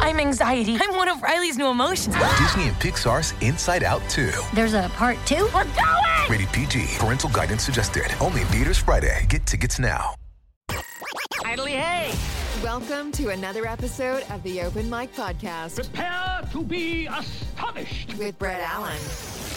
I'm anxiety. I'm one of Riley's new emotions. Disney and Pixar's Inside Out 2. There's a part two? We're going! Rated PG. Parental guidance suggested. Only in theaters Friday. Get tickets now. Idly hey! Welcome to another episode of the Open Mic Podcast Prepare to be astonished! with Brett Allen,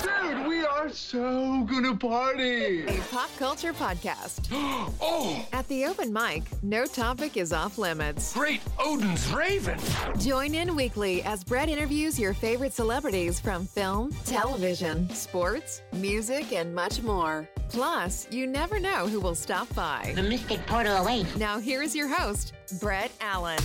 Dude, we are so gonna party. a pop culture podcast. Oh, At the Open Mic, no topic is off limits. Great Odin's Raven! Join in weekly as Brett interviews your favorite celebrities from film, television, sports, music, and much more. Plus, you never know who will stop by. The mystic portal away. Now, here is your host, Brett Allen.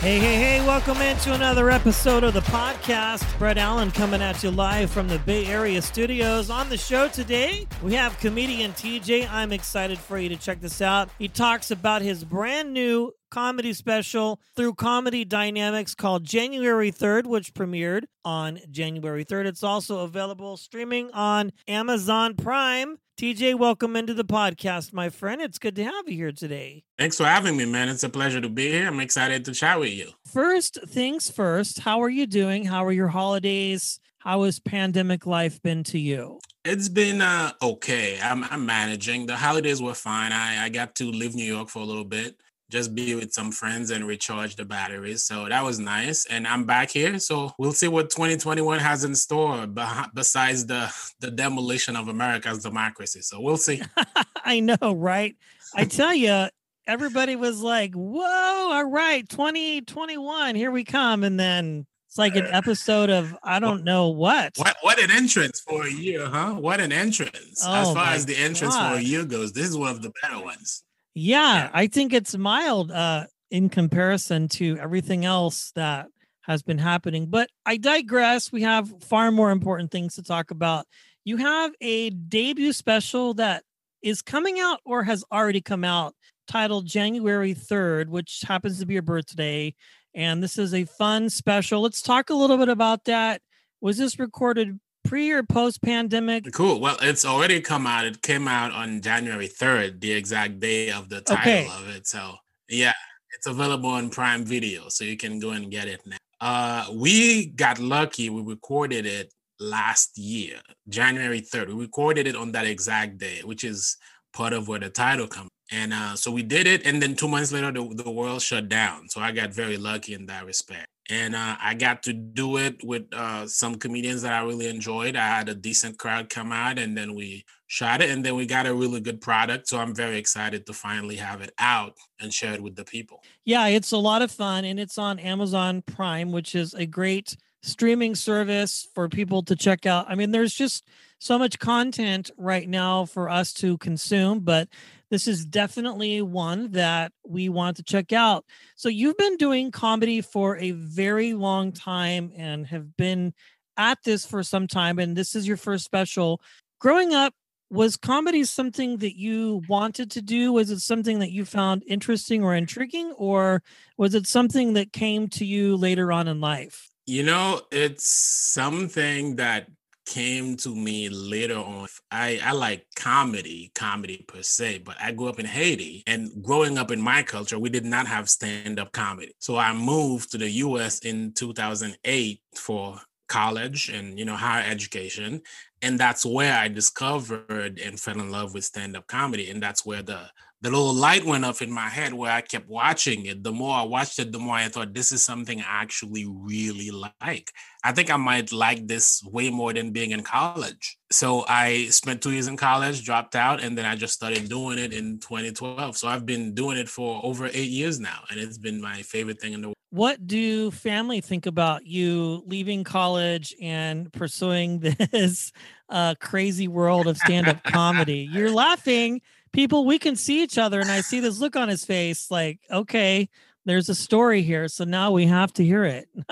Hey, hey, hey, welcome into another episode of the podcast. Brett Allen coming at you live from the Bay Area studios. On the show today, we have comedian TJ. I'm excited for you to check this out. He talks about his brand new comedy special through Comedy Dynamics called January 3rd, which premiered on January 3rd. It's also available streaming on Amazon Prime. TJ, welcome into the podcast, my friend. It's good to have you here today. Thanks for having me, man. It's a pleasure to be here. I'm excited to chat with you. First things first, how are you doing? How are your holidays? How has pandemic life been to you? It's been uh, okay. I'm, I'm managing. The holidays were fine. I, I got to leave New York for a little bit, just be with some friends and recharge the batteries. So that was nice. And I'm back here. So we'll see what 2021 has in store besides the, the demolition of America's democracy. So we'll see. I know, right? I tell you, everybody was like, whoa, all right, 2021, here we come. And then it's like an episode of I don't know what. What what an entrance for a year, huh? What an entrance. as Oh far as the entrance for a year goes, this is one of the better ones. Yeah, Yeah. I think it's mild uh, in comparison to everything else that has been happening. But I digress. We have far more important things to talk about. You have a debut special that is coming out or has already come out titled January 3rd, which happens to be your birthday. And this is a fun special. Let's talk a little bit about that. Was this recorded pre or post pandemic? Cool. Well, it's already come out. It came out on January 3rd, the exact day of the title Okay. of it. So, yeah, it's available on Prime Video, so you can go and get it now. Uh, we got lucky. We recorded it last year, January 3rd. We recorded it on that exact day, which is part of where the title comes. And uh, so we did it, and then two months later, the, the world shut down. So I got very lucky in that respect. And uh, I got to do it with uh, some comedians that I really enjoyed. I had a decent crowd come out, and then we shot it, and then we got a really good product. So I'm very excited to finally have it out and share it with the people. Yeah, it's a lot of fun and it's on Amazon Prime, which is a great streaming service for people to check out. I mean, there's just so much content right now for us to consume, but this is definitely one that we want to check out. So, you've been doing comedy for a very long time and have been at this for some time, and this is your first special. Growing up, was comedy something that you wanted to do was it something that you found interesting or intriguing or was it something that came to you later on in life You know, it's something that came to me later on. I, I like comedy, comedy per se, but I grew up in Haiti and growing up in my culture, we did not have stand up comedy. So I moved to the US in 2008 for college and, you know, higher education. And that's where I discovered and fell in love with stand up comedy. And that's where the the little light went up in my head where I kept watching it. The more I watched it, the more I thought this is something I actually really like. I think I might like this way more than being in college. So I spent two years in college, dropped out, and then I just started doing it in 2012. So I've been doing it for over eight years now, and it's been my favorite thing in the world. what do family think about you leaving college and pursuing this uh, crazy world of stand-up comedy you're laughing people we can see each other and i see this look on his face like okay there's a story here. So now we have to hear it.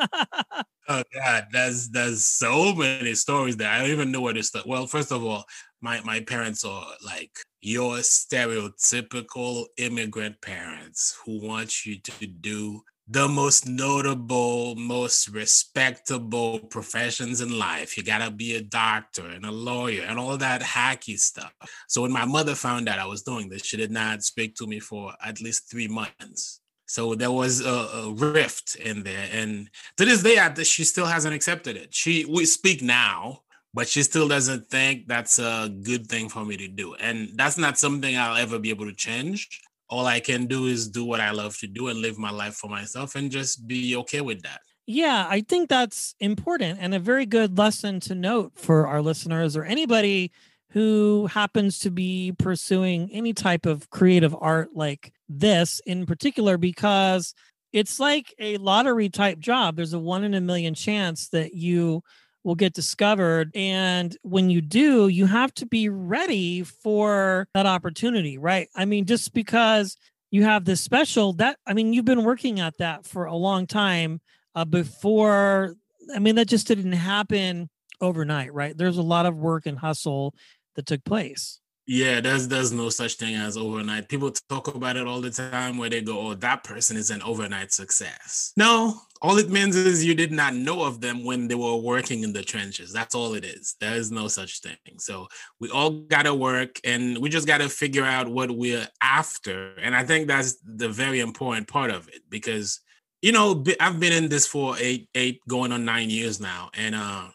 oh God, there's there's so many stories that I don't even know where to start. Well, first of all, my my parents are like your stereotypical immigrant parents who want you to do the most notable, most respectable professions in life. You gotta be a doctor and a lawyer and all that hacky stuff. So when my mother found out I was doing this, she did not speak to me for at least three months. So there was a, a rift in there, and to this day, I, she still hasn't accepted it. She we speak now, but she still doesn't think that's a good thing for me to do, and that's not something I'll ever be able to change all I can do is do what I love to do and live my life for myself and just be okay with that. Yeah, I think that's important and a very good lesson to note for our listeners or anybody who happens to be pursuing any type of creative art like this in particular, because it's like a lottery type job. There's a one in a million chance that you will get discovered. And when you do, you have to be ready for that opportunity, right? I mean, just because you have this special that, I mean, you've been working at that for a long time uh, before. I mean, that just didn't happen overnight, right? There's a lot of work and hustle that took place. Yeah, there's there's no such thing as overnight. People talk about it all the time where they go, "Oh, that person is an overnight success." No, all it means is you did not know of them when they were working in the trenches. That's all it is. There is no such thing. So we all got to work and we just got to figure out what we're after. And I think that's the very important part of it because you know, I've been in this for 8 8 going on 9 years now and uh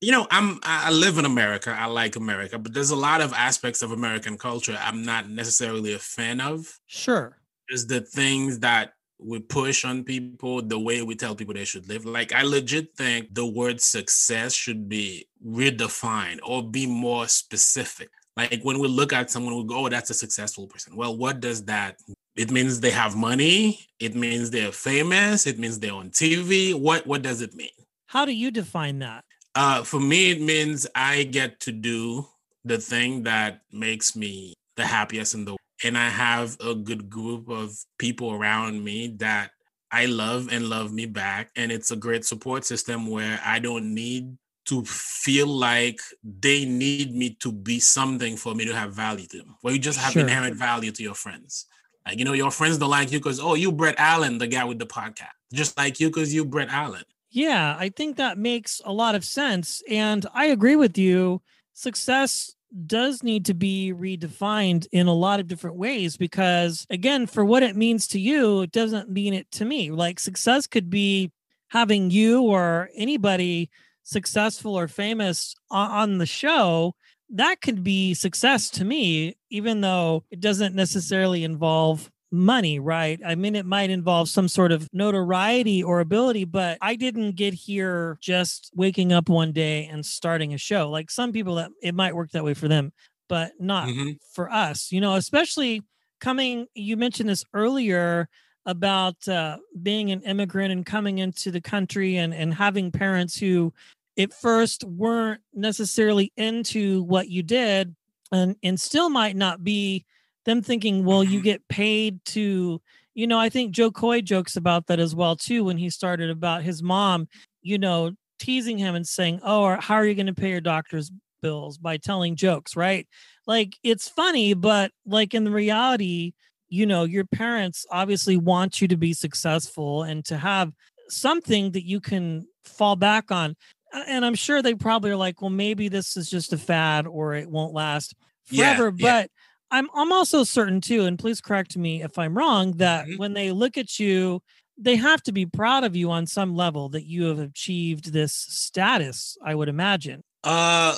you know, I'm I live in America. I like America, but there's a lot of aspects of American culture I'm not necessarily a fan of. Sure. There's the things that we push on people, the way we tell people they should live. Like I legit think the word success should be redefined or be more specific. Like when we look at someone, we go, "Oh, that's a successful person." Well, what does that? It means they have money. It means they're famous. It means they're on TV. What What does it mean? How do you define that? Uh, for me, it means I get to do the thing that makes me the happiest in the world. And I have a good group of people around me that I love and love me back. And it's a great support system where I don't need to feel like they need me to be something for me to have value to them. Where you just have sure. inherent value to your friends. Like, you know, your friends don't like you because, oh, you Brett Allen, the guy with the podcast. Just like you because you Brett Allen. Yeah, I think that makes a lot of sense. And I agree with you. Success does need to be redefined in a lot of different ways because, again, for what it means to you, it doesn't mean it to me. Like, success could be having you or anybody successful or famous on the show. That could be success to me, even though it doesn't necessarily involve money, right? I mean, it might involve some sort of notoriety or ability, but I didn't get here just waking up one day and starting a show. Like some people that it might work that way for them, but not mm-hmm. for us, you know, especially coming, you mentioned this earlier about uh, being an immigrant and coming into the country and, and having parents who at first weren't necessarily into what you did and, and still might not be them thinking, well, you mm-hmm. get paid to, you know, I think Jo Koy jokes about that as well too when he started about his mom, you know, teasing him and saying, "Oh, how are you going to pay your doctor's bills by telling jokes?" Right? Like it's funny, but like in the reality, you know, your parents obviously want you to be successful and to have something that you can fall back on. And I'm sure they probably are like, well, maybe this is just a fad or it won't last forever. Yeah, but I'm I'm also certain too, and please correct me if I'm wrong, that mm-hmm. when they look at you, they have to be proud of you on some level that you have achieved this status, I would imagine. Uh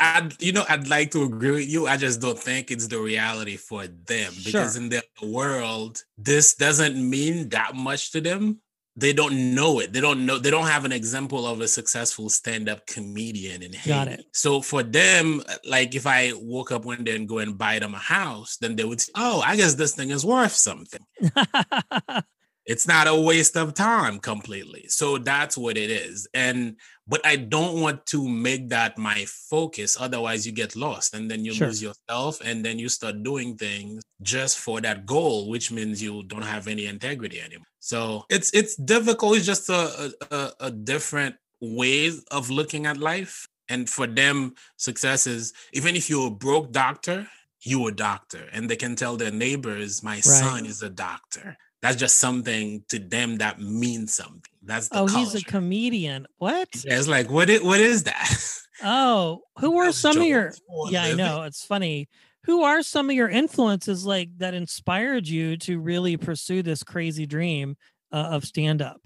I you know I'd like to agree with you. I just don't think it's the reality for them because in their world, this doesn't mean that much to them they don't know it. They don't know. They don't have an example of a successful stand-up comedian in Haiti. Got it. So for them, like if I woke up one day and go and buy them a house, then they would say, "Oh, I guess this thing is worth something." It's not a waste of time completely. So that's what it is. And but I don't want to make that my focus. Otherwise, you get lost and then you Sure. lose yourself and then you start doing things just for that goal, which means you don't have any integrity anymore. So it's it's difficult. It's just a a, a- different way of looking at life. And for them, success is even if you're a broke doctor, you're a doctor. And they can tell their neighbors, my son is a doctor. That's just something to them that means something. That's the Oh, he's a comedian. What? Yeah, it's like what is, what is that? Oh, who are some of your? Jones for a Yeah, I know. It's funny. Who are some of your influences like that inspired you to really pursue this crazy dream uh, of stand up?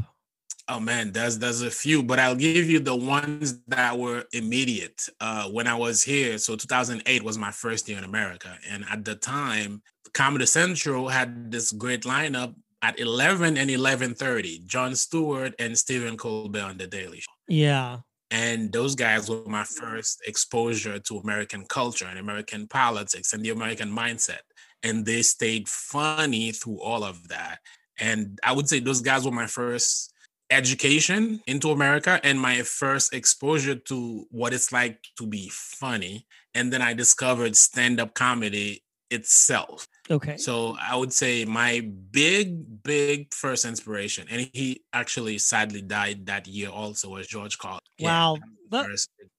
Oh man, there's there's a few, but I'll give you the ones that were immediate. Uh, when I was here, so 2008 was my first year in America, and at the time, Comedy Central had this great lineup at 11 and 11:30. Jon Stewart and Stephen Colbert on the Daily Show. Yeah. And those guys were my first exposure to American culture and American politics and the American mindset. And they stayed funny through all of that. And I would say those guys were my first education into America and my first exposure to what it's like to be funny. And then I discovered stand up comedy itself. Okay. So I would say my big, big first inspiration, and he actually sadly died that year also, was George Carlin. Yeah, Wow. That,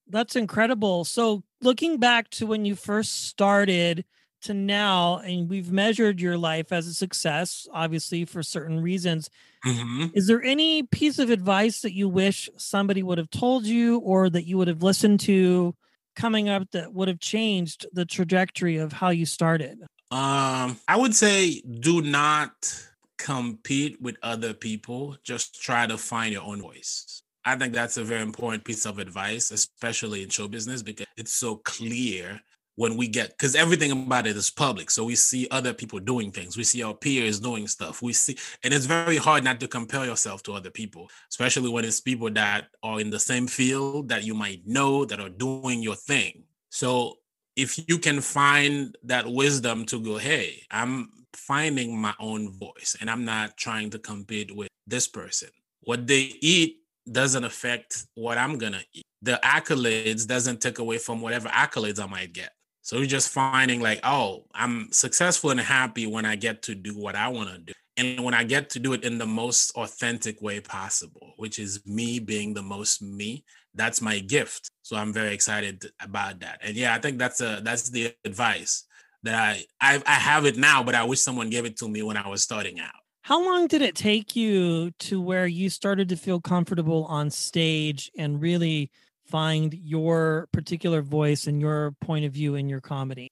that's incredible. So, looking back to when you first started to now, and we've measured your life as a success, obviously, for certain reasons. Mhm. Is there any piece of advice that you wish somebody would have told you or that you would have listened to coming up that would have changed the trajectory of how you started? Um, I would say do not compete with other people. Just try to find your own voice. I think that's a very important piece of advice, especially in show business, because it's so clear when we get because everything about it is public. So we see other people doing things. We see our peers doing stuff. We see, and it's very hard not to compare yourself to other people, especially when it's people that are in the same field that you might know that are doing your thing. So if you can find that wisdom to go, hey, I'm finding my own voice and I'm not trying to compete with this person. What they eat doesn't affect what I'm gonna eat. The accolades doesn't take away from whatever accolades I might get. So you're just finding like, oh, I'm successful and happy when I get to do what I want to do. And when I get to do it in the most authentic way possible, which is me being the most me, that's my gift. So I'm very excited about that. And yeah, I think that's a that's the advice that I I, I have it now, but I wish someone gave it to me when I was starting out. How long did it take you to where you started to feel comfortable on stage and really find your particular voice and your point of view in your comedy?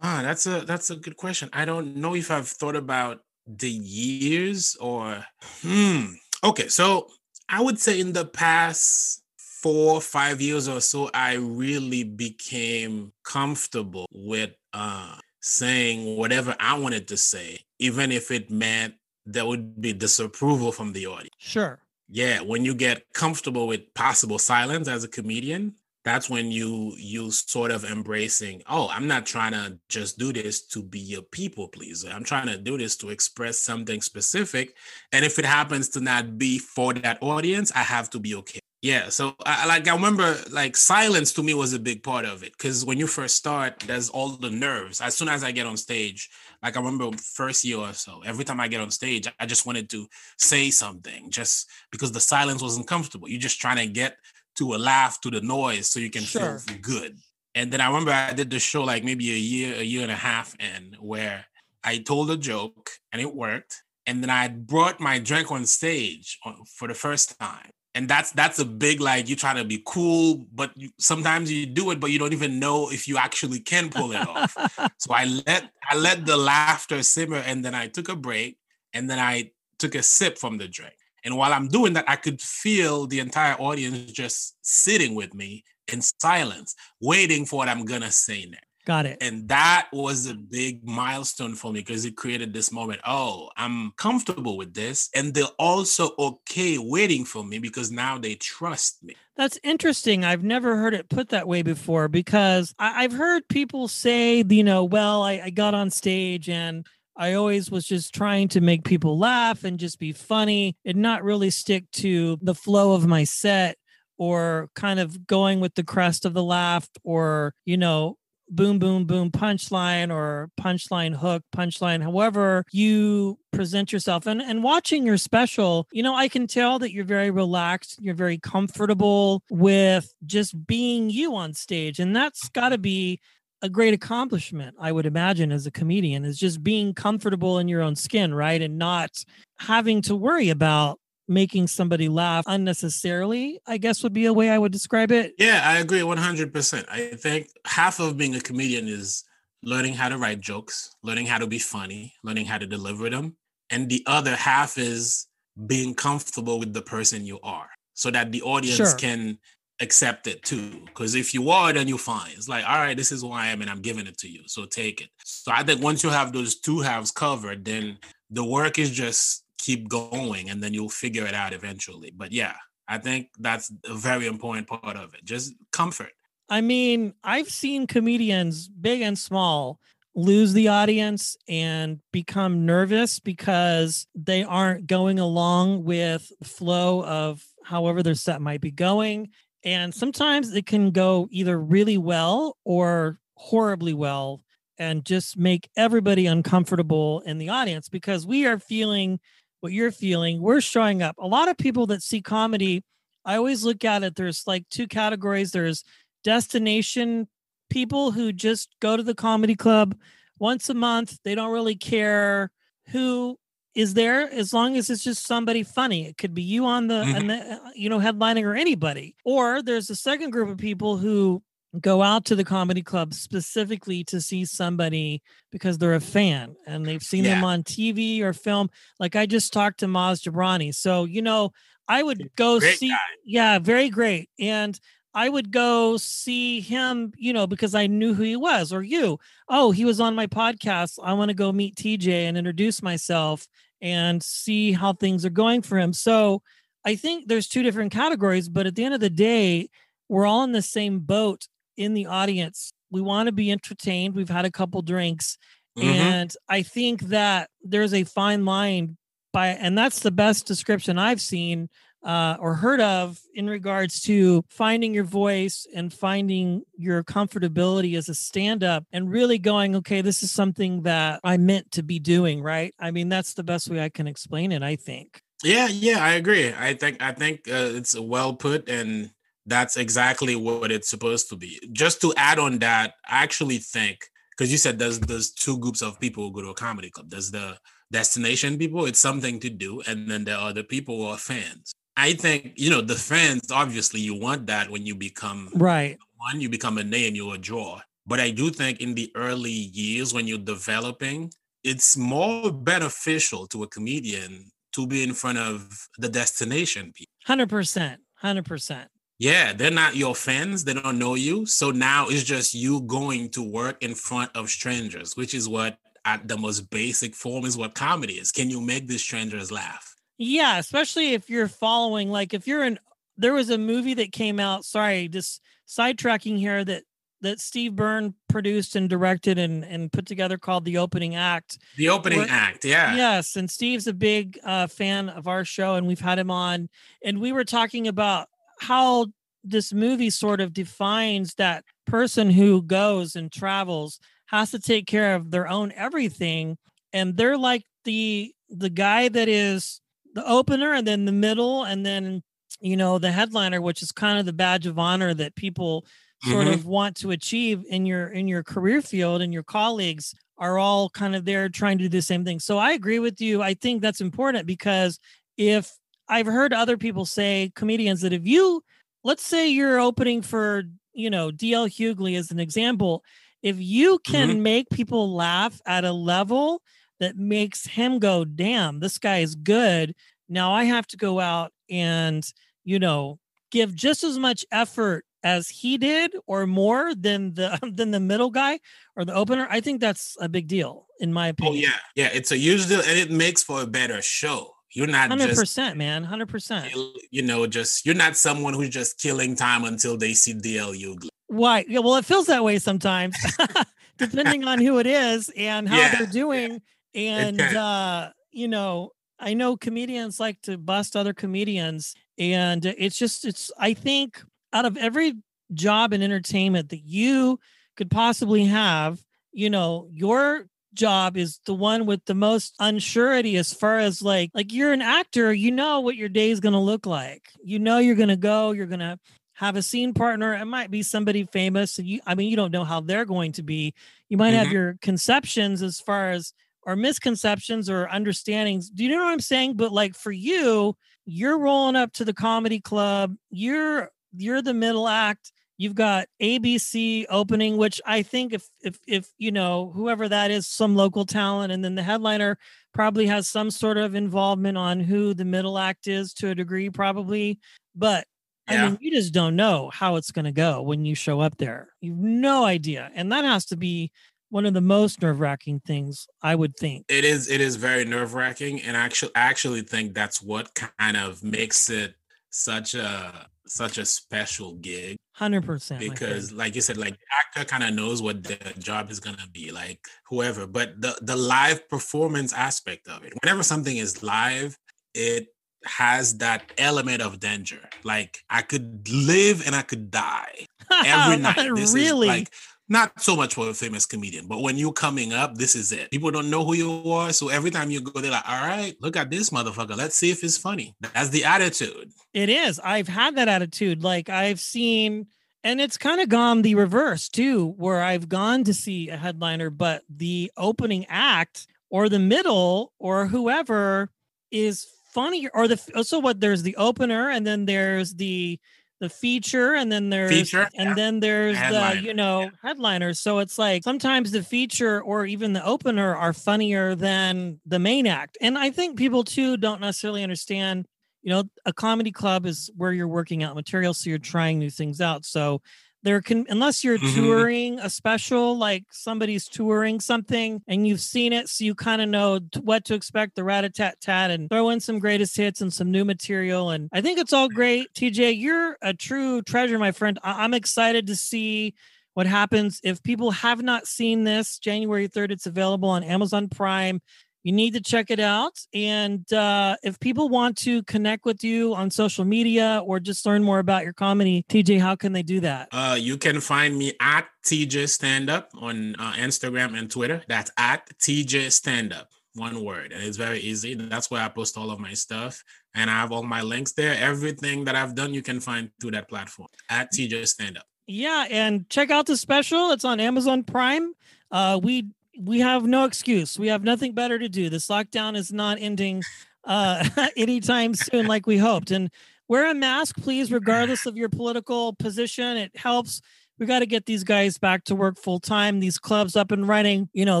Ah, that's a that's a good question. I don't know if I've thought about the years or hmm. Okay, so I would say in the past four five years or so, I really became comfortable with uh saying whatever I wanted to say, even if it meant there would be disapproval from the audience. Sure. Yeah, when you get comfortable with possible silence as a comedian, that's when you you sort of embracing, oh, I'm not trying to just do this to be a people pleaser. I'm trying to do this to express something specific. And if it happens to not be for that audience, I have to be okay. Yeah, so I like I remember like silence to me was a big part of it because when you first start, there's all the nerves. As soon as I get on stage, like I remember first year or so, every time I get on stage, I just wanted to say something just because the silence wasn't comfortable. You're just trying to get to a laugh to the noise so you can Sure. feel good. And then I remember I did the show like maybe a year, a year and a half in where I told a joke and it worked. And then I brought my drink on stage uh, for the first time. And that's that's a big like you trying to be cool, but you, sometimes you do it, but you don't even know if you actually can pull it off. So I let I let the laughter simmer, and then I took a break, and then I took a sip from the drink. And while I'm doing that, I could feel the entire audience just sitting with me in silence, waiting for what I'm gonna say next. Got it. And that was a big milestone for me because it created this moment. Oh, I'm comfortable with this. And they're also okay waiting for me because now they trust me. That's interesting. I've never heard it put that way before because I, I've heard people say, you know, well, I, I got on stage and I always was just trying to make people laugh and just be funny and not really stick to the flow of my set or kind of going with the crest of the laugh or, you know, boom, boom, boom punchline or punchline hook, punchline, however you present yourself. And and watching your special, you know, I can tell that you're very relaxed, you're very comfortable with just being you on stage. And that's gotta be a great accomplishment, I would imagine, as a comedian, is just being comfortable in your own skin, right? And not having to worry about making somebody laugh unnecessarily, I guess would be a way I would describe it. Yeah, I agree 100%. I think half of being a comedian is learning how to write jokes, learning how to be funny, learning how to deliver them. And the other half is being comfortable with the person you are so that the audience sure. can accept it too. Because if you are, then you're fine. It's like, all right, this is who I am and I'm giving it to you. So take it. So I think once you have those two halves covered, then the work is just keep going and then you'll figure it out eventually. But yeah, I think that's a very important part of it. Just comfort. I mean, I've seen comedians, big and small, lose the audience and become nervous because they aren't going along with flow of however their set might be going. And sometimes it can go either really well or horribly well and just make everybody uncomfortable in the audience because we are feeling what you're feeling. We're showing up. A lot of people that see comedy, I always look at it. There's like two categories. There's destination people who just go to the comedy club once a month. They don't really care who is there as long as it's just somebody funny. It could be you on the, mm-hmm. the uh, you know headlining or anybody. Or there's a second group of people who go out to the comedy club specifically to see somebody because they're a fan and they've seen yeah. them on TV or film. Like I just talked to Maz Jobrani. So, you know, I would go great see, guy. yeah, very great. And I would go see him, you know, because I knew who he was or you. Oh, he was on my podcast. I want to go meet TJ and introduce myself and see how things are going for him. So I think there's two different categories, but at the end of the day, we're all in the same boat in the audience. We want to be entertained. We've had a couple drinks. Mm-hmm. And I think that there's a fine line by, and that's the best description I've seen uh, or heard of in regards to finding your voice and finding your comfortability as a stand up and really going, okay, this is something that I meant to be doing, right? I mean, that's the best way I can explain it, I think. Yeah, yeah, I agree. I think I think uh, it's well put and that's exactly what it's supposed to be. Just to add on that, I actually think because you said there's there's two groups of people who go to a comedy club. There's the destination people, it's something to do, and then there are the people who are fans. I think you know the fans. Obviously, you want that when you become right one, you become a name, you're a draw. But I do think in the early years when you're developing, it's more beneficial to a comedian to be in front of the destination people. Hundred percent, hundred percent. Yeah, they're not your fans. They don't know you. So now it's just you going to work in front of strangers, which is what at the most basic form is what comedy is. Can you make these strangers laugh? Yeah, especially if you're following, like if you're in, there was a movie that came out, sorry, just sidetracking here that that Steve Byrne produced and directed and, and put together called The Opening Act. The Opening Where, Act, yeah. Yes. And Steve's a big uh, fan of our show, and we've had him on. And we were talking about how this movie sort of defines that person who goes and travels has to take care of their own everything. And they're like the the guy that is the opener and then the middle and then you know the headliner which is kind of the badge of honor that people sort mm-hmm. of want to achieve in your in your career field and your colleagues are all kind of there trying to do the same thing. So i agree with you. I think that's important because if I've heard other people say, comedians, that if you, let's say you're opening for, you know, DL Hughley as an example, if you can mm-hmm. make people laugh at a level that makes him go, damn, this guy is good. Now I have to go out and, you know, give just as much effort as he did or more than the than the middle guy or the opener i think that's a big deal in my opinion oh yeah yeah it's a huge deal and it makes for a better show you're not 100%, just, man. 100%. You know, just you're not someone who's just killing time until they see DL Hughley. Why? Yeah, well, it feels that way sometimes, depending on who it is and how yeah. they're doing. And uh, you know, I know comedians like to bust other comedians, and it's just it's. I think out of every job in entertainment that you could possibly have, you know, your job is the one with the most unsurety as far as like like you're an actor, you know what your day is going to look like. You know you're going to go, you're going to have a scene partner. It might be somebody famous. And you, I mean, you don't know how they're going to be. You might have Mhm. your conceptions as far as or misconceptions or understandings. Do you know what I'm saying? But like for you, you're rolling up to the comedy club. You're you're the middle act. You've got ABC opening, which I think if if if you know whoever that is, some local talent, and then the headliner probably has some sort of involvement on who the middle act is to a degree, probably. But I mean, you just don't know how it's going to go when you show up there. You've no idea, and that has to be one of the most nerve wracking things I would think. It is it is very nerve wracking, and actually I actually think that's what kind of makes it such a such a special gig Hundred percent. because like you said like the actor kind of knows what the job is gonna be like whoever but the the live performance aspect of it whenever something is live it has that element of danger like i could live and i could die every night this really? is like not so much for a famous comedian, but when you're coming up, this is it. People don't know who you are. So every time you go, they're like, all right, look at this motherfucker. Let's see if it's funny. That's the attitude. It is. I've had that attitude. Like I've seen, and it's kind of gone the reverse too, where I've gone to see a headliner, but the opening act or the middle or whoever is funny or the so what there's the opener and then there's the the feature and then there's Feature, and yeah. then there's the you know headliner so it's like sometimes the feature or even the opener are funnier than the main act. And i think people too don't necessarily understand you know a comedy club is where you're working out material so you're trying new things out. So there can unless you're Mhm. touring a special like somebody's touring something and you've seen it so you kind of know what to expect the rat-a-tat-tat and throw in some greatest hits and some new material and i think it's all great. Tj you're a true treasure my friend. I- i'm excited to see what happens. If people have not seen this january 3rd it's available on amazon prime you need to check it out and uh, if people want to connect with you on social media or just learn more about your comedy tj how can they do that Uh, you can find me at TJ Stand Up on uh, Instagram and Twitter. That's at TJ Stand Up, one word, and it's very easy. That's where I post all of my stuff, and I have all my links there. Everything that I've done, you can find through that platform at TJ Stand Up. Yeah, and check out the special. It's on Amazon Prime. Uh, we we have no excuse. We have nothing better to do. This lockdown is not ending uh, anytime soon, like we hoped. And wear a mask, please, regardless of your political position. It helps. We got to get these guys back to work full time. These clubs up and running. You know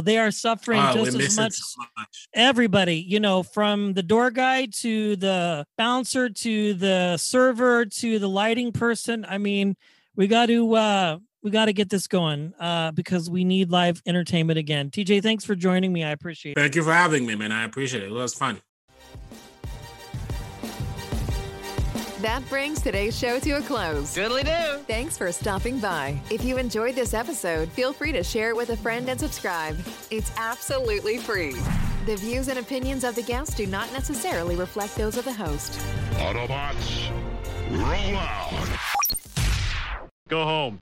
they are suffering Oh, just as much so much. everybody, you know, from the door guy to the bouncer to the server to the lighting person. I mean, we got to uh we got to get this going uh because we need live entertainment again. TJ, thanks for joining me. I appreciate it. Thank you for having me, man. I appreciate it. It was fun. That brings today's show to a close. Goodly do. Thanks for stopping by. If you enjoyed this episode, feel free to share it with a friend and subscribe. It's absolutely free. The views and opinions of the guests do not necessarily reflect those of the host. Autobots, roll out. Go home.